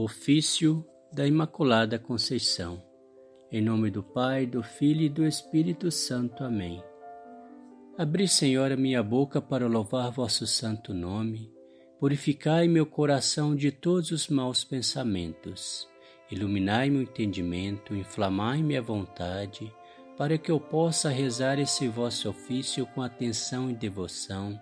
Ofício da Imaculada Conceição. Em nome do Pai, do Filho e do Espírito Santo. Amém. Abri, Senhor, a minha boca para louvar vosso santo nome. Purificai meu coração de todos os maus pensamentos. Iluminai meu entendimento, inflamai minha vontade, para que eu possa rezar esse vosso ofício com atenção e devoção,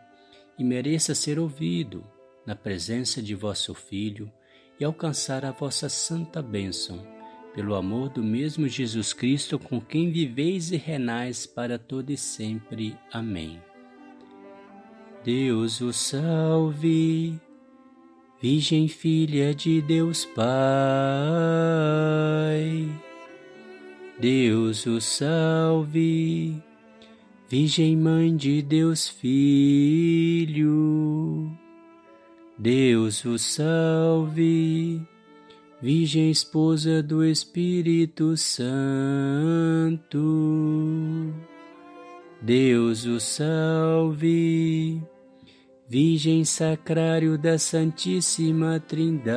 e mereça ser ouvido na presença de vosso Filho e alcançar a vossa santa bênção, pelo amor do mesmo Jesus Cristo, com quem viveis e renais para todo e sempre. Amém. Deus o salve, Virgem Filha de Deus Pai. Deus o salve, Virgem Mãe de Deus Filho. Deus o salve, Virgem Esposa do Espírito Santo. Deus o salve, Virgem Sacrário da Santíssima Trindade.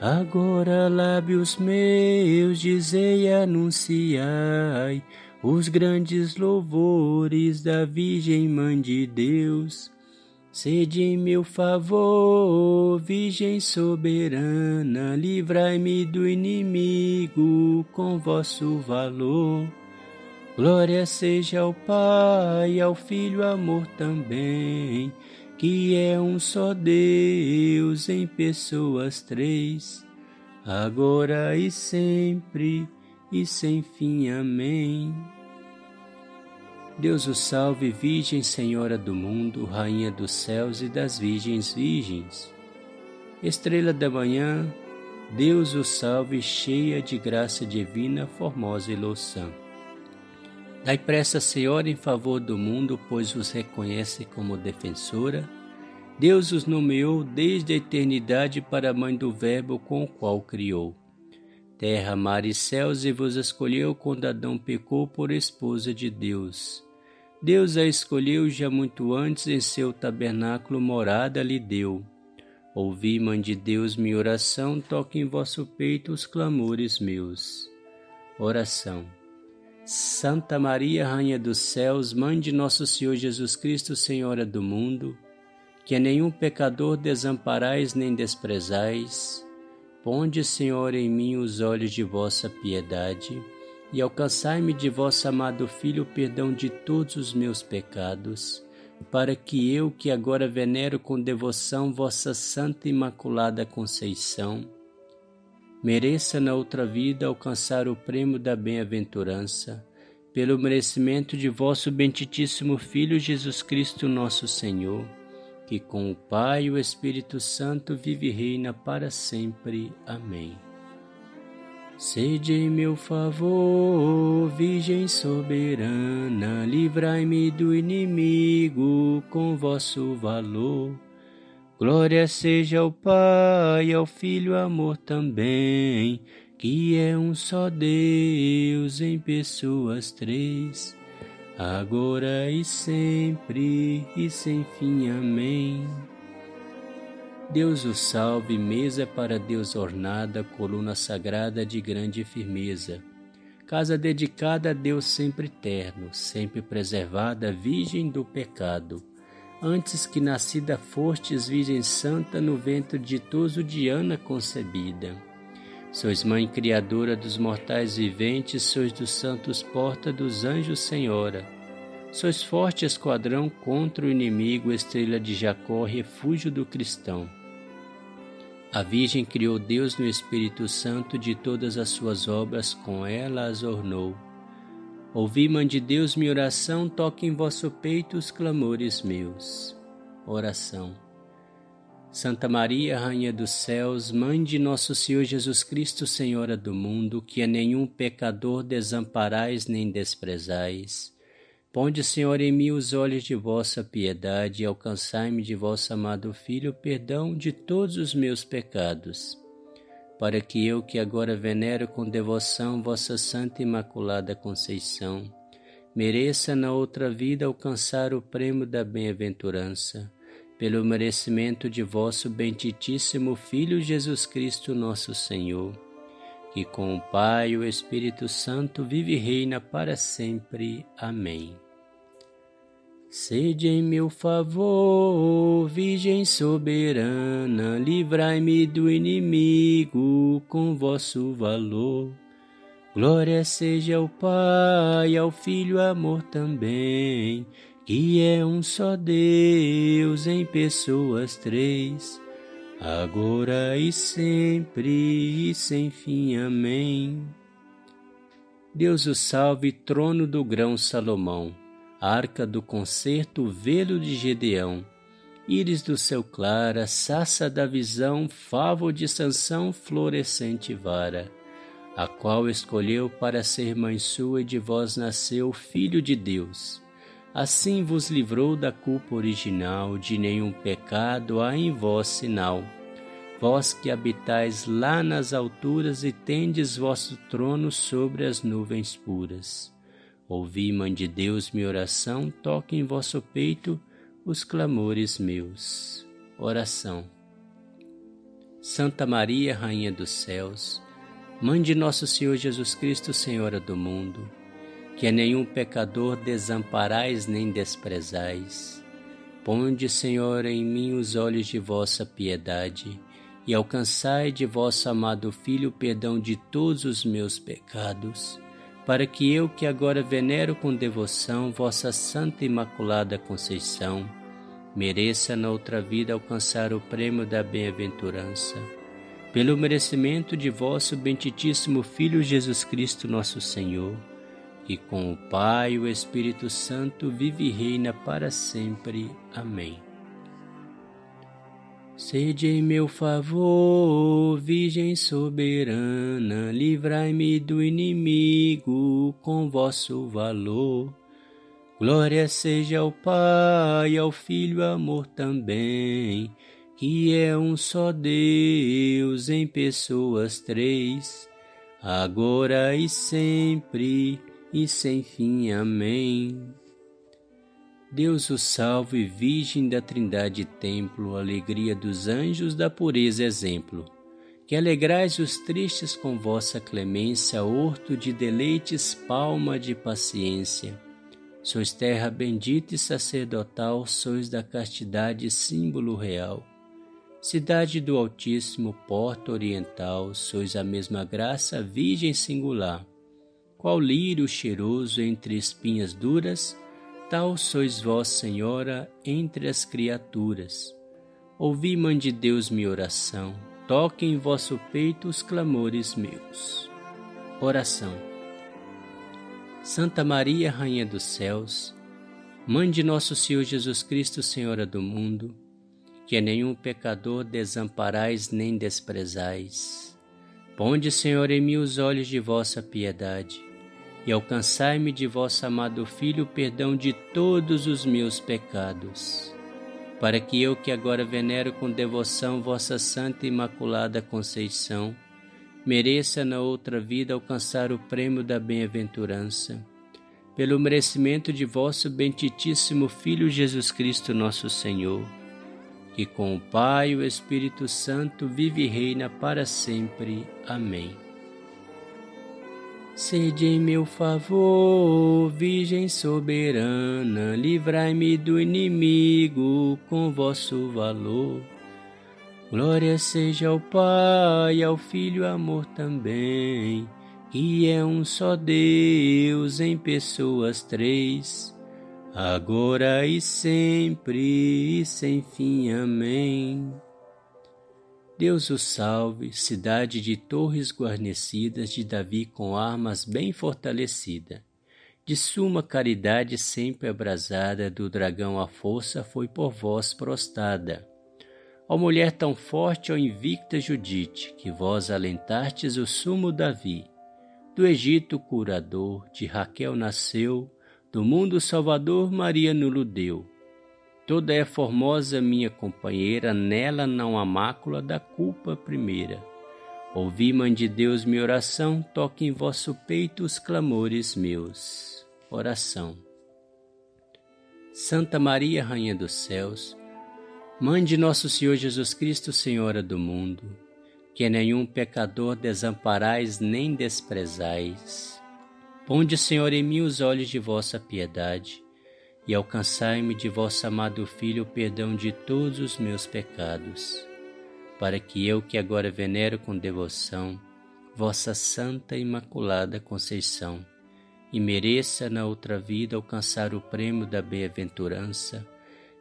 Agora, lábios meus, dizei anunciai os grandes louvores da Virgem Mãe de Deus. Sede em meu favor, Virgem soberana, livrai-me do inimigo com vosso valor. Glória seja ao Pai, ao Filho, amor também, que é um só Deus em pessoas três, agora e sempre e sem fim. Amém. Deus o salve, Virgem Senhora do mundo, Rainha dos céus e das virgens virgens. Estrela da manhã, Deus o salve, cheia de graça divina, formosa e louçã. Dai pressa, Senhora, em favor do mundo, pois os reconhece como defensora. Deus os nomeou desde a eternidade para a mãe do Verbo com o qual criou terra, mar e céus, e vos escolheu quando Adão pecou por esposa de Deus. Deus a escolheu já muito antes em seu tabernáculo morada lhe deu. Ouvi, Mãe de Deus, minha oração, toque em vosso peito os clamores meus. Oração. Santa Maria, Rainha dos céus, Mãe de nosso Senhor Jesus Cristo, Senhora do mundo, que a nenhum pecador desamparais nem desprezais, Ponde, Senhor, em mim os olhos de vossa piedade e alcançai-me de vosso amado Filho o perdão de todos os meus pecados, para que eu, que agora venero com devoção vossa Santa Imaculada Conceição, mereça na outra vida alcançar o prêmio da bem-aventurança, pelo merecimento de vosso benditíssimo Filho Jesus Cristo, nosso Senhor que com o Pai e o Espírito Santo vive e reina para sempre. Amém. Sede em meu favor, Virgem soberana, livrai-me do inimigo com vosso valor. Glória seja ao Pai, ao Filho, amor também, que é um só Deus em pessoas três agora e sempre e sem fim. Amém. Deus o salve, mesa para Deus ornada, coluna sagrada de grande firmeza. Casa dedicada a Deus sempre eterno, sempre preservada, virgem do pecado. Antes que nascida fostes, Virgem Santa, no ventre ditoso de Ana concebida. Sois mãe criadora dos mortais viventes, sois dos santos porta dos anjos senhora. Sois forte esquadrão contra o inimigo, estrela de Jacó, refúgio do cristão. A Virgem criou Deus no Espírito Santo, de todas as suas obras com ela as ornou. Ouvi, Mãe de Deus, minha oração, toque em vosso peito os clamores meus. Oração. Santa Maria, Rainha dos Céus, Mãe de Nosso Senhor Jesus Cristo, Senhora do mundo, que a nenhum pecador desamparais nem desprezais. Ponde, Senhor, em mim os olhos de vossa piedade e alcançai-me de vosso amado Filho o perdão de todos os meus pecados, para que eu, que agora venero com devoção vossa Santa Imaculada Conceição, mereça na outra vida alcançar o prêmio da bem-aventurança pelo merecimento de vosso benditíssimo Filho Jesus Cristo, nosso Senhor, que com o Pai e o Espírito Santo vive e reina para sempre. Amém. Sede em meu favor, Virgem soberana, livrai-me do inimigo com vosso valor. Glória seja ao Pai, ao Filho, amor também que é um só Deus em pessoas três, agora e sempre e sem fim. Amém. Deus o salve, trono do grão Salomão, arca do concerto, velo de Gedeão, íris do céu clara, saça da visão, favo de Sansão, florescente vara, a qual escolheu para ser mãe sua e de vós nasceu Filho de Deus Assim vos livrou da culpa original, de nenhum pecado há em vós sinal. Vós que habitais lá nas alturas e tendes vosso trono sobre as nuvens puras. Ouvi, Mãe de Deus, minha oração, toque em vosso peito os clamores meus. Oração. Santa Maria, Rainha dos céus, Mãe de nosso Senhor Jesus Cristo, Senhora do mundo, que a nenhum pecador desamparais nem desprezais. Ponde, Senhor, em mim os olhos de vossa piedade e alcançai de vosso amado Filho o perdão de todos os meus pecados, para que eu, que agora venero com devoção vossa Santa Imaculada Conceição, mereça na outra vida alcançar o prêmio da bem-aventurança. Pelo merecimento de vosso benditíssimo Filho Jesus Cristo, nosso Senhor e com o Pai e o Espírito Santo vive e reina para sempre. Amém. Sede em meu favor, Virgem soberana, livrai-me do inimigo com vosso valor. Glória seja ao Pai, ao Filho, amor também, que é um só Deus em pessoas três, agora e sempre e sem fim. Amém. Deus o salve, Virgem da Trindade Templo, alegria dos anjos, da pureza exemplo. Que alegrais os tristes com vossa clemência, horto de deleites, palma de paciência. Sois terra bendita e sacerdotal, sois da castidade símbolo real. Cidade do Altíssimo, porta oriental, sois a mesma graça, virgem singular qual lírio cheiroso entre espinhas duras, tal sois vós, Senhora, entre as criaturas. Ouvi, Mãe de Deus, minha oração, toque em vosso peito os clamores meus. Oração. Santa Maria, Rainha dos Céus, Mãe de nosso Senhor Jesus Cristo, Senhora do mundo, que a nenhum pecador desamparais nem desprezais. Ponde, Senhor, em mim os olhos de vossa piedade e alcançai-me de vosso amado Filho o perdão de todos os meus pecados, para que eu, que agora venero com devoção vossa Santa e Imaculada Conceição, mereça na outra vida alcançar o prêmio da bem-aventurança, pelo merecimento de vosso benditíssimo Filho Jesus Cristo, nosso Senhor, que com o Pai e o Espírito Santo vive e reina para sempre. Amém. Sede em meu favor, Virgem soberana, livrai-me do inimigo com vosso valor. Glória seja ao Pai, ao Filho, amor também, que é um só Deus em pessoas três, agora e sempre e sem fim. Amém. Deus o salve, cidade de torres guarnecidas de Davi com armas bem fortalecida. De suma caridade sempre abrasada, do dragão a força foi por vós prostada. Ó mulher tão forte, ó invicta Judite, que vós alentastes o sumo Davi. Do Egito curador, de Raquel nasceu, do mundo salvador Maria nulo deu Toda é formosa minha companheira, nela não há mácula da culpa primeira. Ouvi, Mãe de Deus, minha oração, toque em vosso peito os clamores meus. Oração. Santa Maria, Rainha dos Céus, Mãe de nosso Senhor Jesus Cristo, Senhora do mundo, que nenhum pecador desamparais nem desprezais. Ponde, Senhor, em mim os olhos de vossa piedade e alcançai-me de vosso amado Filho o perdão de todos os meus pecados, para que eu, que agora venero com devoção vossa Santa Imaculada Conceição, e mereça na outra vida alcançar o prêmio da bem-aventurança,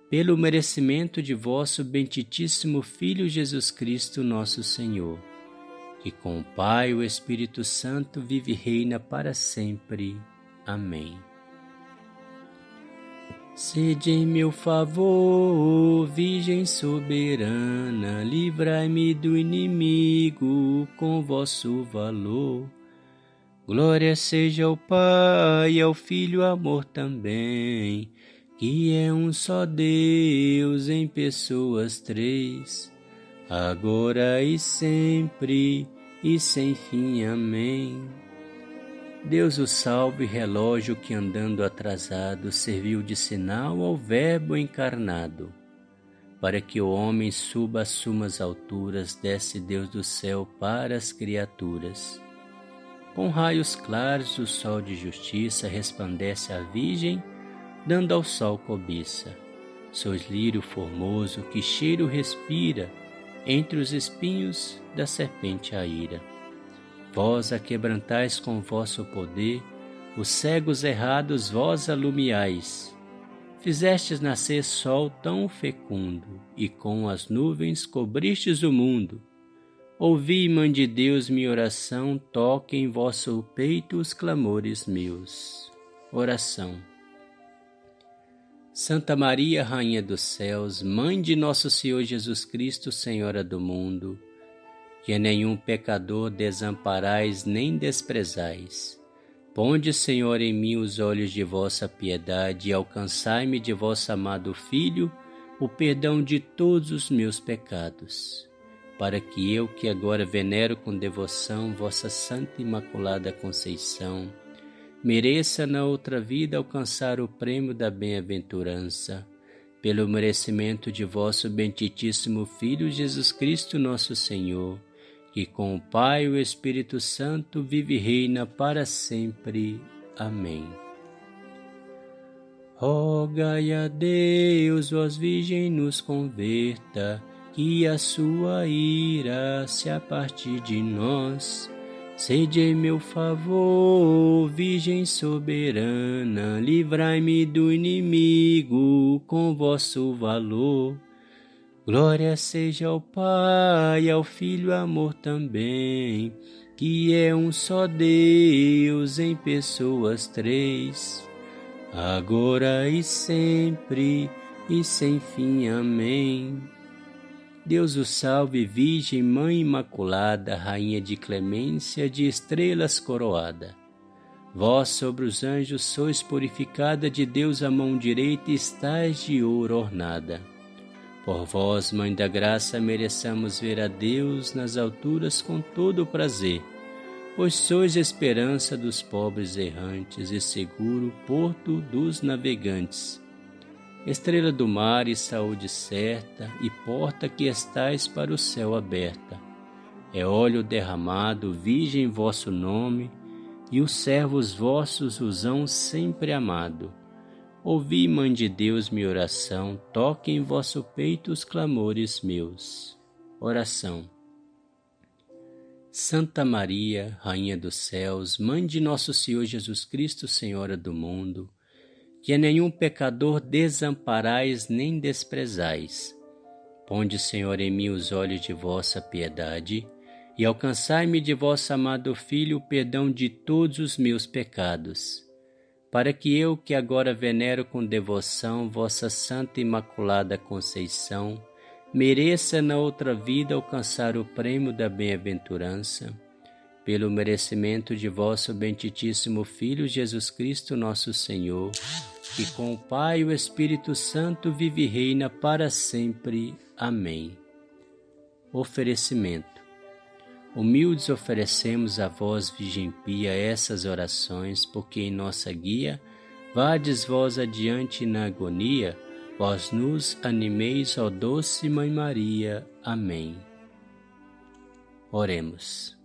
pelo merecimento de vosso benditíssimo Filho Jesus Cristo, nosso Senhor, que com o Pai e o Espírito Santo vive e reina para sempre. Amém. Sede em meu favor, Virgem soberana, livrai-me do inimigo com vosso valor. Glória seja ao Pai e ao Filho, amor também que é um só Deus em pessoas três, agora e sempre e sem fim. Amém. Deus o salve, relógio que andando atrasado serviu de sinal ao Verbo encarnado. Para que o homem suba às sumas alturas, desce Deus do céu para as criaturas. Com raios claros o sol de justiça resplandece a Virgem dando ao sol cobiça. Sois lírio formoso que cheiro respira entre os espinhos da serpente a ira. Vós a quebrantais com vosso poder, os cegos errados vós alumiais. Fizestes nascer sol tão fecundo, e com as nuvens cobristes o mundo. Ouvi, Mãe de Deus, minha oração, toque em vosso peito os clamores meus. Oração. Santa Maria, Rainha dos Céus, Mãe de Nosso Senhor Jesus Cristo, Senhora do mundo, que nenhum pecador desamparais nem desprezais. Ponde, Senhor, em mim os olhos de vossa piedade e alcançai-me de vosso amado Filho o perdão de todos os meus pecados, para que eu, que agora venero com devoção vossa Santa Imaculada Conceição, mereça na outra vida alcançar o prêmio da bem-aventurança, pelo merecimento de vosso benditíssimo Filho Jesus Cristo, nosso Senhor, que com o Pai e o Espírito Santo vive e reina para sempre. Amém. Rogai a Deus, vós Virgem, nos converta, que a sua ira se a partir de nós Sede em meu favor, Virgem soberana, livrai-me do inimigo com vosso valor. Glória seja ao Pai, ao Filho, amor também, que é um só Deus em pessoas três, agora e sempre e sem fim. Amém. Deus o salve, Virgem Mãe Imaculada, Rainha de clemência, de estrelas coroada. Vós sobre os anjos sois purificada de Deus a mão direita estais de ouro ornada. Por vós, Mãe da Graça, mereçamos ver a Deus nas alturas com todo o prazer, pois sois esperança dos pobres errantes e seguro porto dos navegantes estrela do mar e saúde certa, e porta que estais para o céu aberta. É óleo derramado, virgem vosso nome, e os servos vossos os hão sempre amado. Ouvi, Mãe de Deus, minha oração, toque em vosso peito os clamores meus. Oração. Santa Maria, Rainha dos céus, Mãe de nosso Senhor Jesus Cristo, Senhora do mundo, que a nenhum pecador desamparais nem desprezais. Ponde, Senhor, em mim os olhos de vossa piedade e alcançai-me de vosso amado Filho o perdão de todos os meus pecados, para que eu, que agora venero com devoção vossa Santa Imaculada Conceição, mereça na outra vida alcançar o prêmio da bem-aventurança, pelo merecimento de vosso benditíssimo Filho Jesus Cristo, nosso Senhor que com o Pai e o Espírito Santo vive e reina para sempre. Amém. Oferecimento. Humildes oferecemos a vós, Virgem Pia, essas orações, porque em nossa guia vades vós adiante na agonia, vós nos animeis, ó doce Mãe Maria. Amém. Oremos.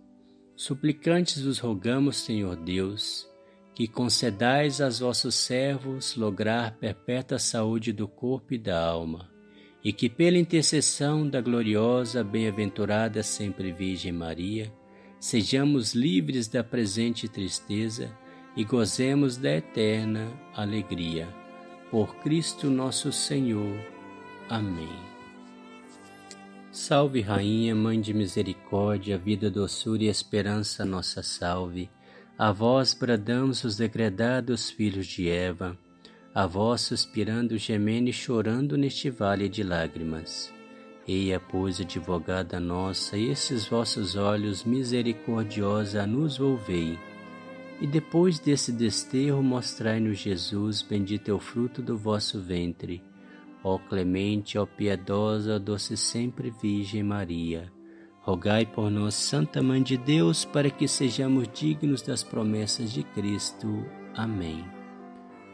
Suplicantes vos rogamos, Senhor Deus, que concedais aos vossos servos lograr perpétua saúde do corpo e da alma, e que pela intercessão da gloriosa, bem-aventurada sempre Virgem Maria, sejamos livres da presente tristeza e gozemos da eterna alegria. Por Cristo nosso Senhor. Amém. Salve, Rainha, Mãe de Misericórdia, vida, doçura e esperança, nossa salve. A vós bradamos os degredados filhos de Eva, a vós suspirando, gemendo e chorando neste vale de lágrimas. Eia, pois, advogada nossa, esses vossos olhos misericordiosa nos volvei e depois desse desterro, mostrai-nos Jesus, bendito é o fruto do vosso ventre. Ó clemente, ó piedosa, ó doce sempre Virgem Maria, rogai por nós, Santa Mãe de Deus, para que sejamos dignos das promessas de Cristo. Amém.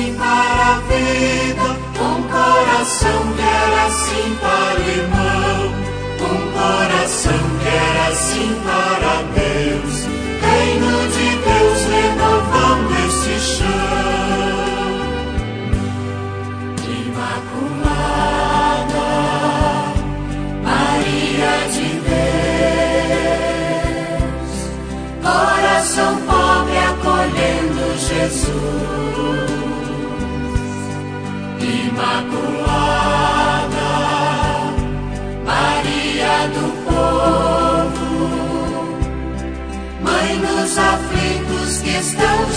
Assim aflitos que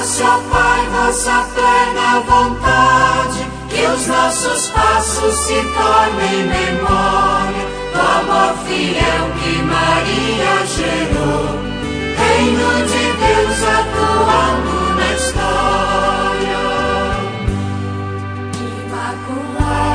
Faça, ó Pai, vossa plena vontade, que os nossos passos se tornem memória do amor fiel que Maria gerou. Reino de Deus atuando na história. Imaculado.